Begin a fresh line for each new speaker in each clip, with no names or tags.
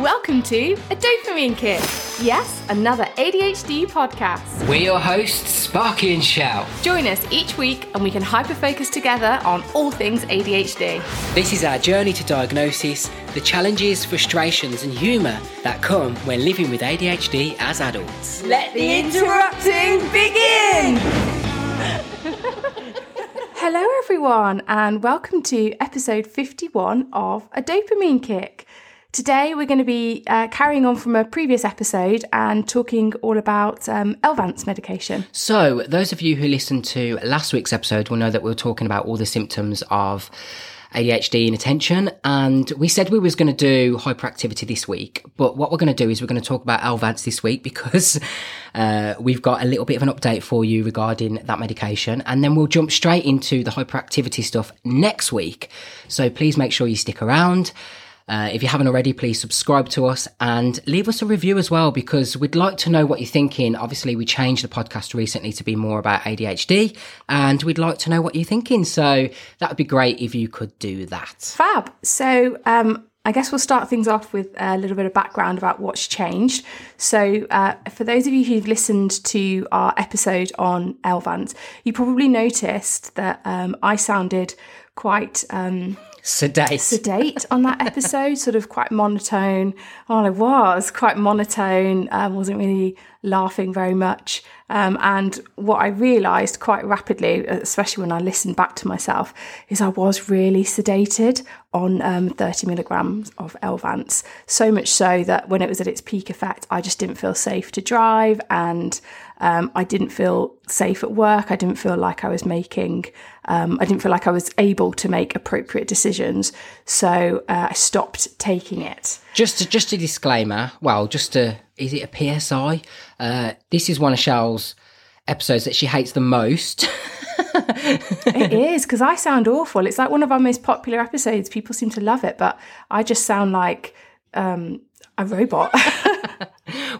Welcome to A Dopamine Kick. Yes, another ADHD podcast.
We're your hosts, Sparky and Shout.
Join us each week and we can hyperfocus together on all things ADHD.
This is our journey to diagnosis, the challenges, frustrations, and humour that come when living with ADHD as adults.
Let the interrupting begin! Hello, everyone, and welcome to episode 51 of A Dopamine Kick. Today, we're going to be uh, carrying on from a previous episode and talking all about um, Elvanse medication.
So, those of you who listened to last week's episode will know that we were talking about all the symptoms of ADHD inattention, and we said we was going to do hyperactivity this week. But what we're going to do is we're going to talk about Elvanse this week because uh, we've got a little bit of an update for you regarding that medication, and then we'll jump straight into the hyperactivity stuff next week. So please make sure you stick around. Uh, if you haven't already, please subscribe to us and leave us a review as well because we'd like to know what you're thinking. Obviously, we changed the podcast recently to be more about ADHD and we'd like to know what you're thinking. So that would be great if you could do that.
Fab. So, um, I guess we'll start things off with a little bit of background about what's changed. So, uh, for those of you who've listened to our episode on Elvanse, you probably noticed that um, I sounded quite um,
sedate.
sedate on that episode, sort of quite monotone. Oh, I was quite monotone, um, wasn't really laughing very much. Um, and what I realised quite rapidly, especially when I listened back to myself, is I was really sedated on um, 30 milligrams of Elvanse. So much so that when it was at its peak effect, I just didn't feel safe to drive and um, I didn't feel safe at work. I didn't feel like I was making, um, I didn't feel like I was able to make appropriate decisions. So uh, I stopped taking it.
Just, to, just a disclaimer. Well, just a, is it a PSI? Uh, this is one of Shell's episodes that she hates the most.
it is because I sound awful. It's like one of our most popular episodes. People seem to love it, but I just sound like um, a robot.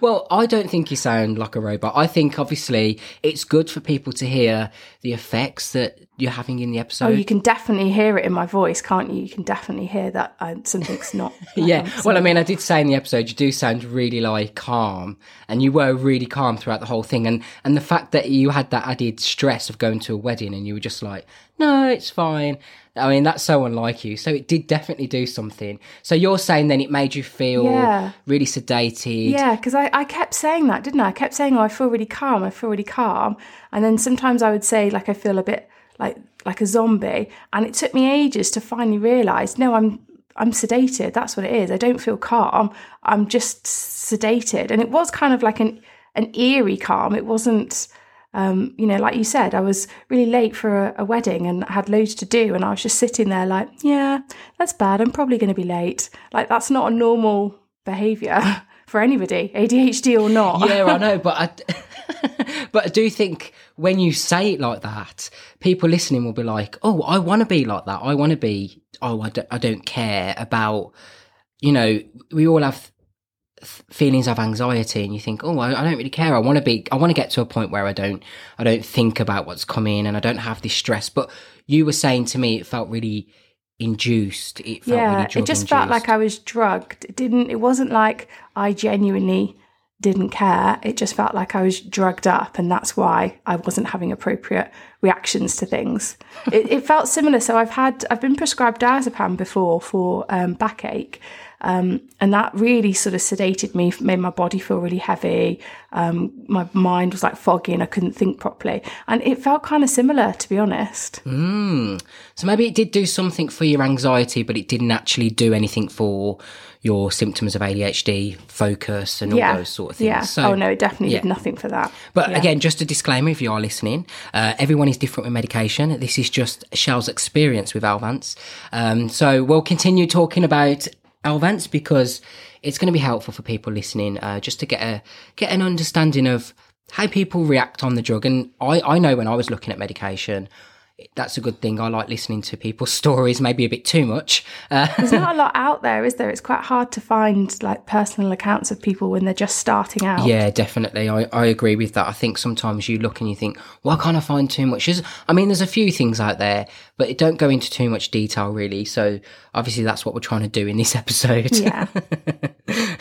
well, I don't think you sound like a robot. I think obviously it's good for people to hear the effects that you're having in the episode.
Oh, you can definitely hear it in my voice, can't you? You can definitely hear that uh, something's not.
yeah. Well, I mean, I did say in the episode you do sound really like calm, and you were really calm throughout the whole thing, and and the fact that you had that added stress of going to a wedding, and you were just like, no, it's fine. I mean, that's so unlike you. So it did definitely do something. So you're saying then it made you feel yeah. really sedated.
Yeah, because I, I kept saying that, didn't I? I kept saying, oh, I feel really calm. I feel really calm. And then sometimes I would say, like, I feel a bit like like a zombie. And it took me ages to finally realise, no, I'm I'm sedated. That's what it is. I don't feel calm. I'm just sedated. And it was kind of like an an eerie calm. It wasn't um, you know, like you said, I was really late for a, a, wedding and had loads to do, and I was just sitting there like, yeah, that's bad. I'm probably going to be late. Like that's not a normal behaviour for anybody, ADHD or not.
Yeah, I know, but I, but I do think when you say it like that, people listening will be like, "Oh, I want to be like that. I want to be. Oh, I don't, I don't care about." You know, we all have feelings of anxiety and you think oh I, I, don't really care i want to be i want to get to a point where i don't i don't think about what's coming and i don't have this stress but you were saying to me it felt really induced it felt
yeah
really
it just
induced.
felt like i was drugged it didn't it wasn't like i genuinely didn't care it just felt like i was drugged up and that's why i wasn't having appropriate reactions to things it, it, felt similar so i've had i've been prescribed diazepam before for um, backache um, and that really sort of sedated me, made my body feel really heavy. Um, my mind was like foggy and I couldn't think properly. And it felt kind of similar, to be honest.
Mm. So maybe it did do something for your anxiety, but it didn't actually do anything for your symptoms of ADHD, focus, and all yeah. those sort of things.
Yeah. So, oh, no, it definitely yeah. did nothing for that.
But
yeah.
again, just a disclaimer if you are listening, uh, everyone is different with medication. This is just Shell's experience with Elvanse. Um, so we'll continue talking about Elvanse because it's going to be helpful for people listening uh, just to get a get an understanding of how people react on the drug. And I, I know when I was looking at medication, that's a good thing. I like listening to people's stories, maybe a bit too much.
Uh, There's not a lot out there, is there? It's quite hard to find like personal accounts of people when they're just starting out.
Yeah, definitely. I, I agree with that. I think sometimes you look and you think, why can't I find too much? I mean, there's a few things out there, but it don't go into too much detail really. So obviously that's what we're trying to do in this episode.
Yeah.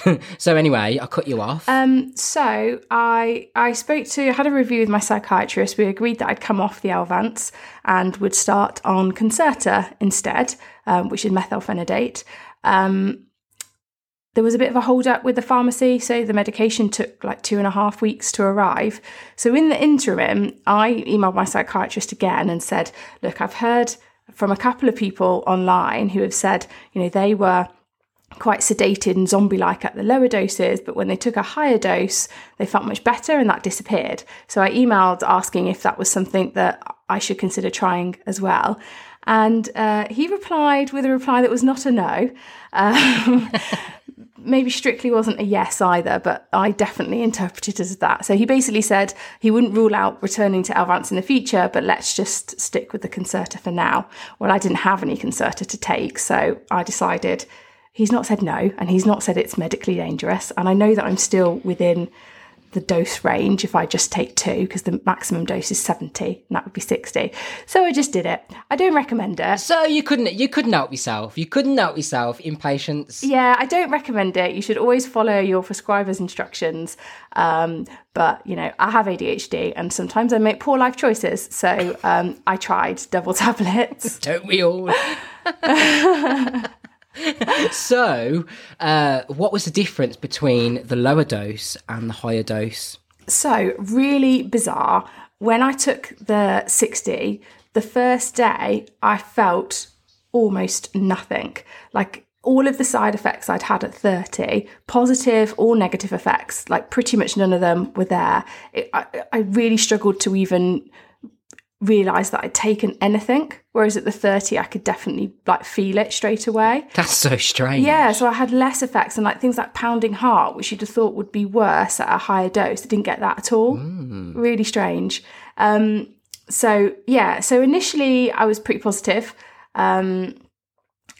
so anyway, I cut you off.
Um, so I I spoke to I had a review with my psychiatrist. We agreed that I'd come off the Elvanse and would start on Concerta instead, um, which is methylphenidate. Um, there was a bit of a hold up with the pharmacy, so the medication took like two and a half weeks to arrive. So in the interim, I emailed my psychiatrist again and said, "Look, I've heard from a couple of people online who have said, you know, they were." Quite sedated and zombie like at the lower doses, but when they took a higher dose, they felt much better and that disappeared. So I emailed asking if that was something that I should consider trying as well. And uh, he replied with a reply that was not a no. Um, maybe strictly wasn't a yes either, but I definitely interpreted it as that. So he basically said he wouldn't rule out returning to Elvanse in the future, but let's just stick with the Concerta for now. Well, I didn't have any Concerta to take, so I decided he's not said no, and he's not said it's medically dangerous. And I know that I'm still within the dose range if I just take two because the maximum dose is 70 and that would be 60. So I just did it. I don't recommend it.
So you couldn't you couldn't help yourself. You couldn't help yourself in patients.
Yeah, I don't recommend it. You should always follow your prescriber's instructions. Um, but you know, I have ADHD and sometimes I make poor life choices. So um, I tried double tablets.
Don't we all? so, uh, what was the difference between the lower dose and the higher dose?
So, really bizarre. When I took the 60, the first day I felt almost nothing. Like all of the side effects I'd had at 30, positive or negative effects, like pretty much none of them were there. It, I, I really struggled to even realize that I'd taken anything. Whereas at the 30, I could definitely like feel it straight away.
That's so strange.
Yeah, so I had less effects and like things like pounding heart, which you'd have thought would be worse at a higher dose. I didn't get that at all. Mm. Really strange. Um, so yeah, so initially I was pretty positive. Um,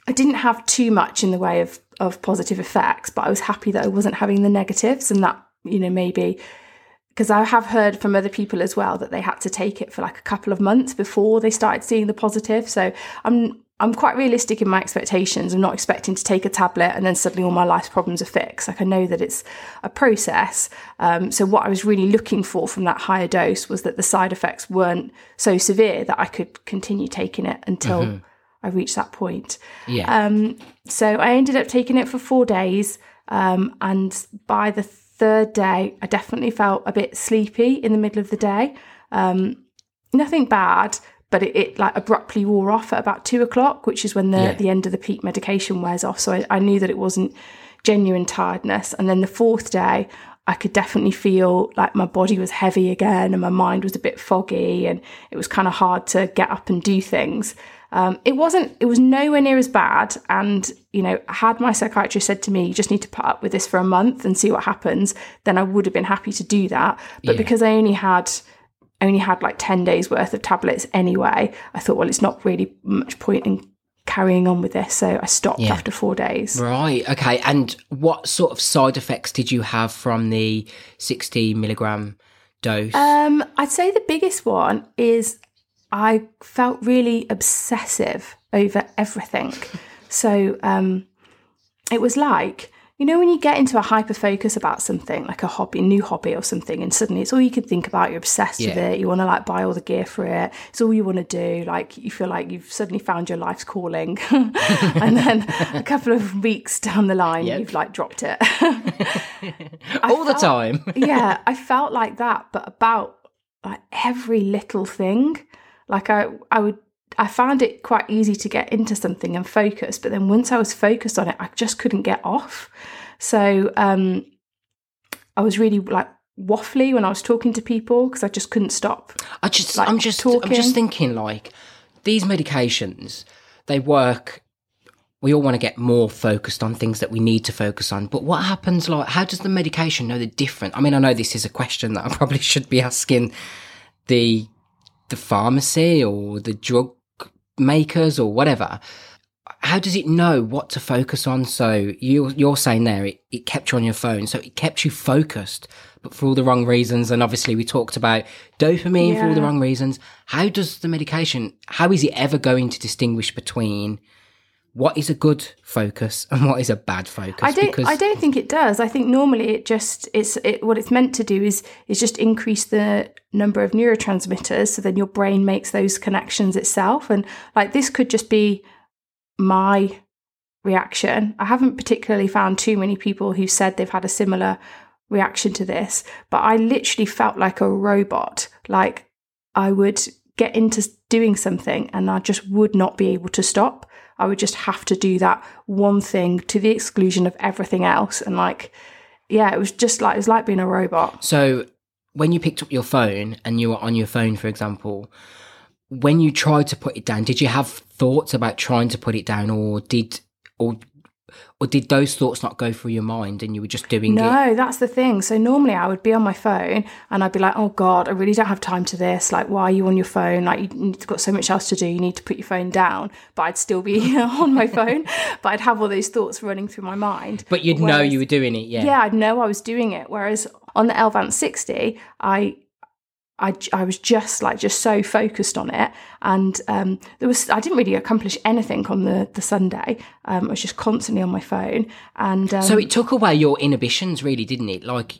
I didn't have too much in the way of of positive effects, but I was happy that I wasn't having the negatives and that, you know, maybe because I have heard from other people as well that they had to take it for like a couple of months before they started seeing the positive. So I'm I'm quite realistic in my expectations. I'm not expecting to take a tablet and then suddenly all my life's problems are fixed. Like I know that it's a process. Um, so what I was really looking for from that higher dose was that the side effects weren't so severe that I could continue taking it until mm-hmm. I reached that point.
Yeah.
Um, so I ended up taking it for four days, um, and by the third day, I definitely felt a bit sleepy in the middle of the day. Um, nothing bad, but it, it, like abruptly wore off at about two o'clock, which is when the, yeah. the end of the peak medication wears off. So I, I knew that it wasn't genuine tiredness. And then the fourth day, I could definitely feel like my body was heavy again and my mind was a bit foggy and it was kind of hard to get up and do things. Um, it wasn't, it was nowhere near as bad. And, you know, had my psychiatrist said to me, you just need to put up with this for a month and see what happens, then I would have been happy to do that. But yeah. because I only had, only had like 10 days worth of tablets anyway, I thought, well, it's not really much point in carrying on with this. So I stopped yeah. after four days.
Right. Okay. And what sort of side effects did you have from the 60 milligram dose?
Um, I'd say the biggest one is I felt really obsessive over everything. So um, it was like, you know, when you get into a hyper focus about something, like a hobby, a new hobby or something, and suddenly it's all you can think about, you're obsessed yeah. with it, you want to like buy all the gear for it, it's all you want to do. Like you feel like you've suddenly found your life's calling. and then a couple of weeks down the line, yep. you've like dropped it.
all felt, the time.
yeah, I felt like that, but about like every little thing. Like I, I would, I found it quite easy to get into something and focus, but then once I was focused on it, I just couldn't get off. So um, I was really like waffly when I was talking to people because I just couldn't stop.
I just, like, I'm just, talking. I'm just thinking like these medications, they work we all want to get more focused on things that we need to focus on. But what happens, like, how does the medication know the difference? I mean, I know this is a question that I probably should be asking the the pharmacy or the drug makers or whatever, how does it know what to focus on? So you, you're saying there, it, it kept you on your phone. So it kept you focused, but for all the wrong reasons. And obviously we talked about dopamine yeah. for all the wrong reasons. How does the medication, how is it ever going to distinguish between what is a good focus and what is a bad focus?
I don't. I don't think it does. I think normally it just it's it, what it's meant to do is is just increase the number of neurotransmitters, so then your brain makes those connections itself. And like this could just be my reaction. I haven't particularly found too many people who said they've had a similar reaction to this, but I literally felt like a robot. Like I would get into doing something and I just would not be able to stop. I would just have to do that one thing to the exclusion of everything else. And like, yeah, it was just like, it was like being a robot.
So when you picked up your phone and you were on your phone, for example, when you tried to put it down, did you have thoughts about trying to put it down or did, or or did those thoughts not go through your mind and you were just doing
no,
it?
No, that's the thing. So normally I would be on my phone and I'd be like, oh God, I really don't have time to this. Like, why are you on your phone? Like, you've got so much else to do. You need to put your phone down. But I'd still be on my phone. But I'd have all those thoughts running through my mind.
But you'd Whereas, know you were doing it, yeah.
Yeah, I'd know I was doing it. Whereas on the Elvanse 60, I I, I was just like just so focused on it. And um, there was I didn't really accomplish anything on the the Sunday. Um, I was just constantly on my phone. And um,
so it took away your inhibitions really didn't it? Like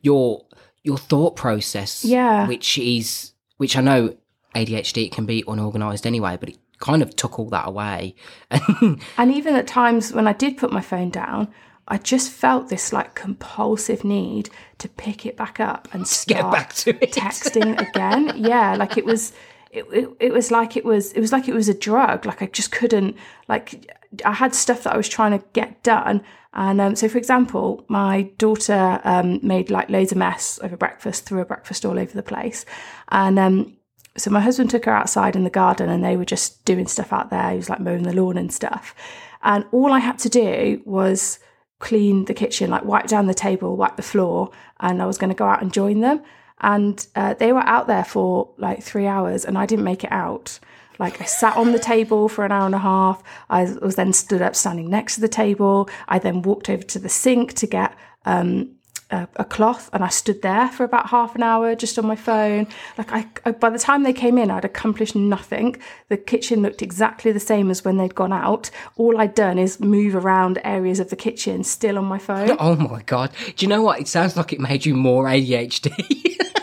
your your thought process
yeah.
which is which I know ADHD can be unorganized anyway but it kind of took all that away.
And even at times when I did put my phone down I just felt this like compulsive need to pick it back up and start
get back to it.
texting again. Yeah, like it was. It, it, it was like it was it was like it was a drug like i just couldn't like i had stuff that i was trying to get done and um, so for example my daughter um, made like loads of mess over breakfast threw her breakfast all over the place and um, so my husband took her outside in the garden and they were just doing stuff out there he was like mowing the lawn and stuff and all i had to do was clean the kitchen, like wipe down the table, wipe the floor, and I was going to go out and join them. And uh, they were out there for like three hours, and I didn't make it out. Like I sat on the table for an hour and a half. I was then stood up, standing next to the table. I then walked over to the sink to get um, a, a, cloth and I stood there for about half an hour just on my phone. Like I, I, by the time they came in, I'd accomplished nothing. The kitchen looked exactly the same as when they'd gone out. All I'd done is move around areas of the kitchen, still on my phone.
Oh my god! Do you know what? It sounds like it made you more ADHD.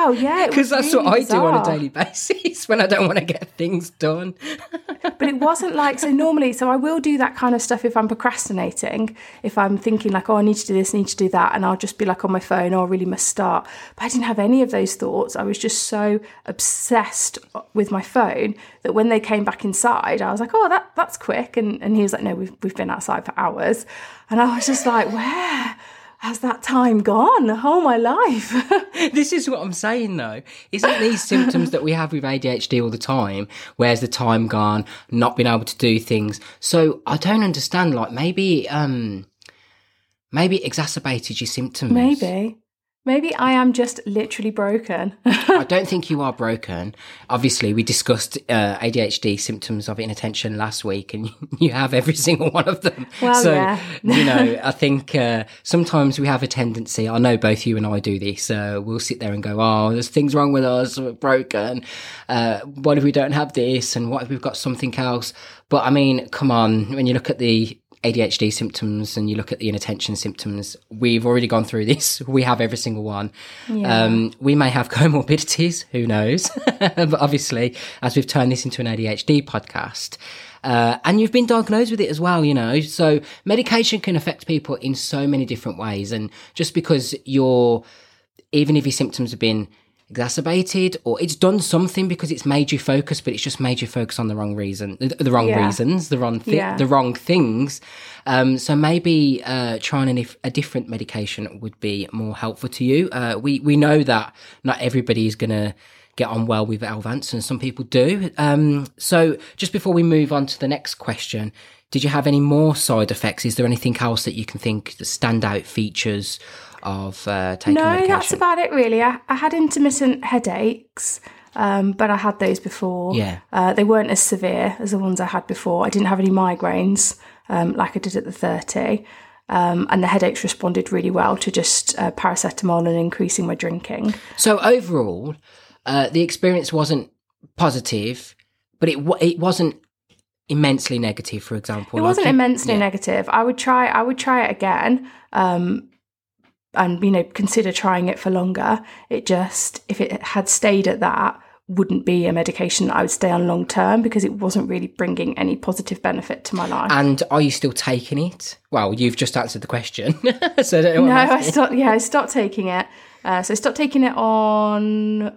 Wow, yeah.
Because that's
really
what
bizarre.
I do on a daily basis when I don't want to get things done.
but it wasn't like, so normally, so I will do that kind of stuff if I'm procrastinating, if I'm thinking like, oh, I need to do this, I need to do that, and I'll just be like on my phone, oh, I really must start. But I didn't have any of those thoughts. I was just so obsessed uh, with my phone that when they came back inside, I was like, oh, that that's quick. And, and he was like, no, we've, we've been outside for hours. And I was just like, where? Has that time gone? Oh, my life.
this is what I'm saying though. Isn't these symptoms that we have with ADHD all the time? Where's the time gone? Not being able to do things. So I don't understand. Like maybe, um, maybe it exacerbated your symptoms.
Maybe. Maybe I am just literally broken.
I don't think you are broken. Obviously, we discussed uh, ADHD symptoms of inattention last week, and you have every single one of them.
Well,
so,
yeah.
you know, I think uh, sometimes we have a tendency, I know both you and I do this, uh, we'll sit there and go, oh, there's things wrong with us, we're broken. Uh, what if we don't have this? And what if we've got something else? But I mean, come on, when you look at the ADHD symptoms and you look at the inattention symptoms, we've already gone through this. We have every single one. Yeah. Um, we may have comorbidities, who knows? but obviously, as we've turned this into an ADHD podcast, uh, and you've been diagnosed with it as well, you know. So medication can affect people in so many different ways. And just because you're, even if your symptoms have been exacerbated or it's done something because it's made you focus but it's just made you focus on the wrong reason the, the wrong yeah. reasons the wrong thi- yeah. the wrong things um, so maybe uh, trying an, a different medication would be more helpful to you uh, we we know that not everybody is going to get on well with Elvanse and some people do um, so just before we move on to the next question did you have any more side effects is there anything else that you can think the standout features of uh, taking
no,
medication?
that's about it really. I, I had intermittent headaches, um, but I had those before.
Yeah.
Uh, they weren't as severe as the ones I had before. I didn't have any migraines um, like I did at the 30. Um, and the headaches responded really well to just uh, paracetamol and increasing my drinking.
So overall, uh, the experience wasn't positive, but it it wasn't immensely negative, for example.
It wasn't immensely negative. I would try. I would try it again, um, and you know, consider trying it for longer. It just, if it had stayed at that, wouldn't be a medication that I would stay on long term because it wasn't really bringing any positive benefit to my life.
And are you still taking it? Well, you've just answered the question, so I don't know.
no, I stopped. Yeah, I stopped taking it. Uh, so I stopped taking it on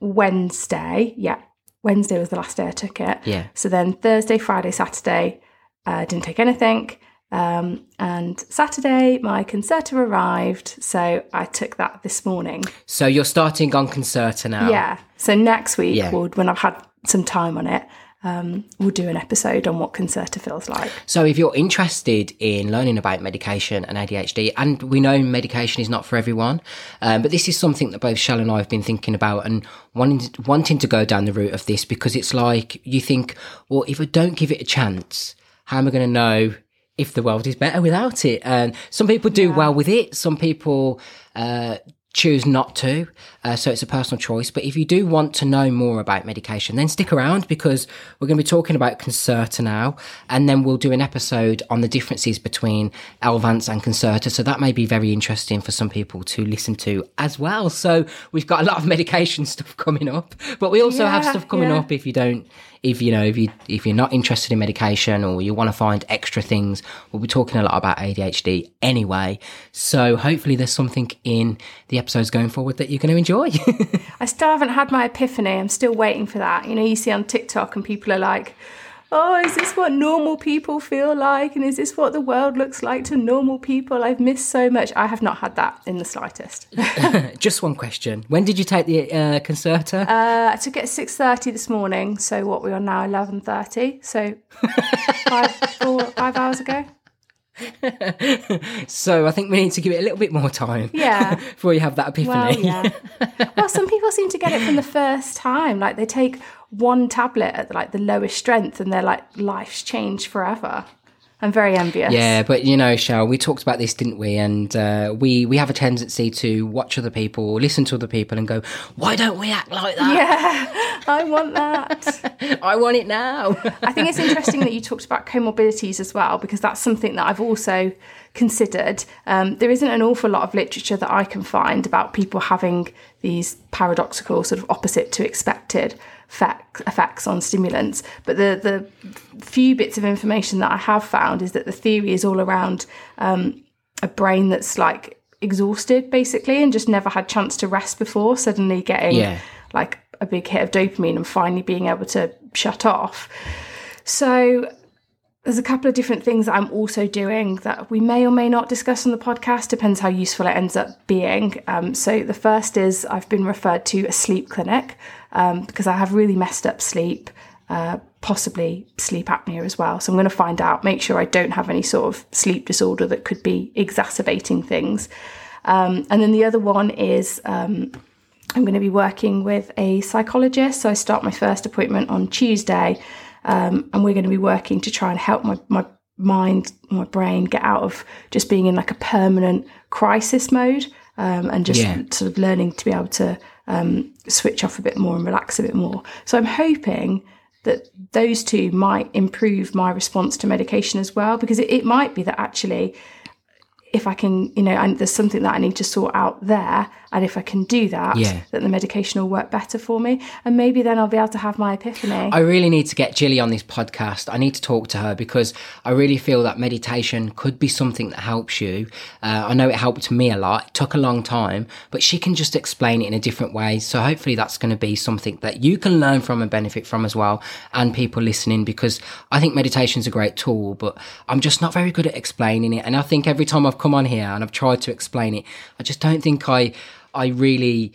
Wednesday. Yeah, Wednesday was the last day I took it.
Yeah.
So then Thursday, Friday, Saturday, I uh, didn't take anything. Um, and Saturday, my Concerta arrived, so I took that this morning.
So you're starting on Concerta now.
Yeah. So next week,
Yeah.
would when I've had some time on it, um, we'll do an episode on what Concerta feels like.
So if you're interested in learning about medication and ADHD, and we know medication is not for everyone, um, but this is something that both Shell and I have been thinking about and wanting wanting to go down the route of this because it's like you think, well, if I don't give it a chance, how am I going to know if the world is better without it? And some people do well with it. Some people. Uh, choose not to. Uh, so it's a personal choice. But if you do want to know more about medication, then stick around because we're going to be talking about Concerta now. And then we'll do an episode on the differences between Elvanse and Concerta. So that may be very interesting for some people to listen to as well. So we've got a lot of medication stuff coming up, but we also have stuff coming
yeah.
up if you don't if you know if you if you're not interested in medication or you want to find extra things we'll be talking a lot about adhd anyway so hopefully there's something in the episodes going forward that you're going to enjoy
I still haven't had my epiphany. I'm still waiting for that. You know, you see on TikTok and people are like, oh, is this what normal people feel like? And is this what the world looks like to normal people? I've missed so much. I have not had that in the slightest.
just one question when did you take the uh, concerta
Uh, I took it at 6.30 this morning. So what, we are now 11.30. So five, four, five hours ago.
so i think we need to give it a little bit more time
Yeah.
before you have that epiphany
Well, yeah. well, some people seem to get it from the first time. Like they take one tablet at like the lowest strength, and they're like life's changed forever. I'm very envious.
Yeah, but you know, Shell, we talked about this, didn't we? And uh, we we have a tendency to watch other people, listen to other people, and go, "Why don't we act like that?
Yeah, I want that.
I want it now."
I think it's interesting that you talked about comorbidities as well, because that's something that I've also considered. Um, there isn't an awful lot of literature that I can find about people having these paradoxical, sort of opposite to expected effects on stimulants. But the, the few bits of information that I have found is that the theory is all around um, a brain that's like exhausted, basically, and just never had chance to rest before, suddenly getting
Yeah.
like a big hit of dopamine and finally being able to shut off. So there's a couple of different things that I'm also doing that we may or may not discuss on the podcast, depends how useful it ends up being. Um, so the first is I've been referred to a sleep clinic um, because I have really messed up sleep. Uh, possibly sleep apnea as well. So I'm going to find out, make sure I don't have any sort of sleep disorder that could be exacerbating things. Um, and then the other one is um, I'm going to be working with a psychologist. So I start my first appointment on Tuesday, um, and we're going to be working to try and help my, my mind, my brain get out of just being in like a permanent crisis mode um, and just
Yeah.
sort of learning to be able to um, switch off a bit more and relax a bit more. So I'm hoping that those two might improve my response to medication as well, because it, it might be that actually if I can, you know, and there's something that I need to sort out there, and if I can do that,
Yeah.
that the medication will work better for me, and maybe then I'll be able to have my epiphany.
I really need to get Jilly on this podcast. I need to talk to her because I really feel that meditation could be something that helps you. Uh, I know it helped me a lot. It took a long time, but she can just explain it in a different way. So hopefully that's going to be something that you can learn from and benefit from as well, and people listening because I think meditation's a great tool, but I'm just not very good at explaining it. And I think every time I've come on here and I've tried to explain it, I just don't think I, I really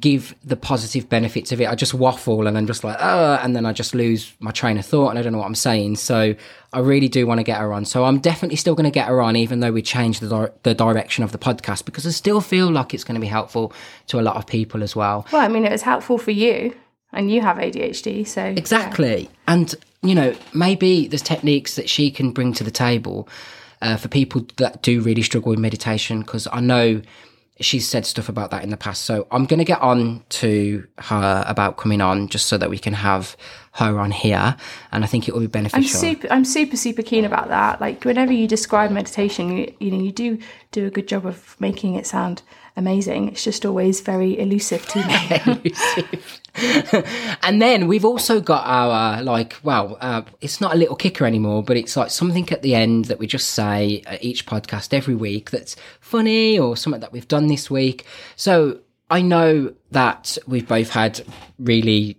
give the positive benefits of it. I just waffle and I'm just like, oh, and then I just lose my train of thought and I don't know what I'm saying. So I really do want to get her on. So I'm definitely still going to get her on, even though we changed the, di- the direction of the podcast, because I still feel like it's going to be helpful to a lot of people as well.
well, I mean, it was helpful for you, and you have ADHD, so
Exactly. And, you know, maybe there's techniques that she can bring to the table uh, for people that do really struggle with meditation, because I know she's said stuff about that in the past. So I'm going to get on to her about coming on just so that we can have her on here. And I think it will be beneficial.
I'm super, I'm super, super keen about that. Like whenever you describe meditation, you, you know, you do do a good job of making it sound amazing. It's just always very elusive to me.
and then we've also got our like well uh, it's not a little kicker anymore but it's like something at the end that we just say at each podcast every week that's funny or something that we've done this week so i know that we've both had really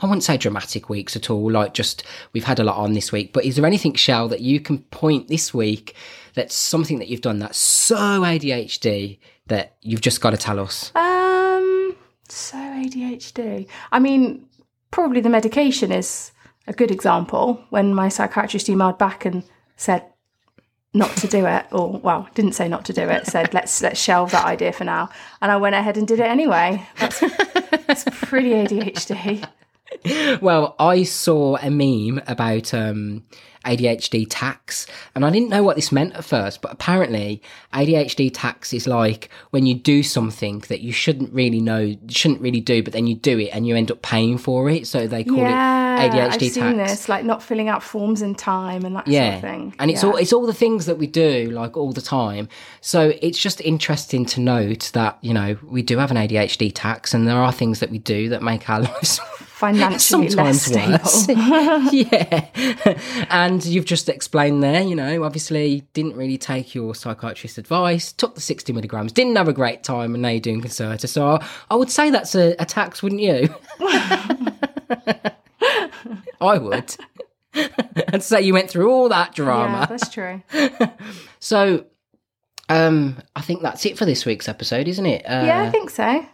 I wouldn't say dramatic weeks at all. Like, just we've had a lot on this week. But is there anything, Shell, that you can point this week that's something that you've done that's so ADHD that you've just got to tell us?
um, so ADHD. I mean, probably the medication is a good example. When my psychiatrist emailed back and said not to do it, or well, didn't say not to do it, said let's let's shelve that idea for now, and I went ahead and did it anyway. That's, that's pretty ADHD.
Well, I saw a meme about um, ADHD tax, and I didn't know what this meant at first, but apparently ADHD tax is like when you do something that you shouldn't really know, shouldn't really do, but then you do it and you end up paying for it. So they call
yeah,
it ADHD
I've
tax.
seen this, like not filling out forms in time and that
Yeah,
sort of thing.
and it's
Yeah.
all it's all the things that we do like all the time. So it's just interesting to note that you know we do have an ADHD tax, and there are things that we do that make our lives
financially less
sometimes
stable.
worse. yeah. and you've just explained there, you know, obviously didn't really take your psychiatrist's advice, took the 60 milligrams, didn't have a great time, and now you're doing Concerta. So I, would say that's a, a tax, wouldn't you? I would. and say you went through all that drama.
Yeah, that's true.
So um I think that's it for this week's episode, isn't it? Uh,
yeah, I think so.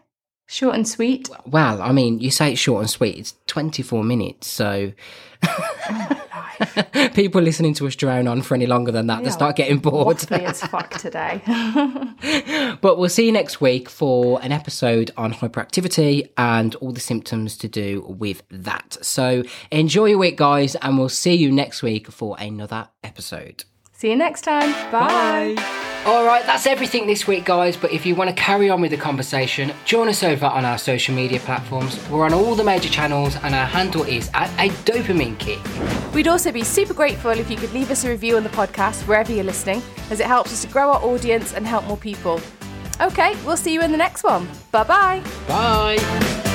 Short and sweet.
Well, I mean, you say it's short and sweet. It's 24 minutes, so people listening to us drone on for any longer than that, they start getting bored.
As fuck today.
But we'll see you next week for an episode on hyperactivity and all the symptoms to do with that. So enjoy your week, guys, and we'll see you next week for another episode.
See you next time. Bye.
All right, that's everything this week, guys. But if you want to carry on with the conversation, join us over on our social media platforms. We're on all the major channels, and our handle is at a dopamine kick.
We'd also be super grateful if you could leave us a review on the podcast wherever you're listening, as it helps us to grow our audience and help more people. Okay, we'll see you in the next one. Bye bye.
Bye.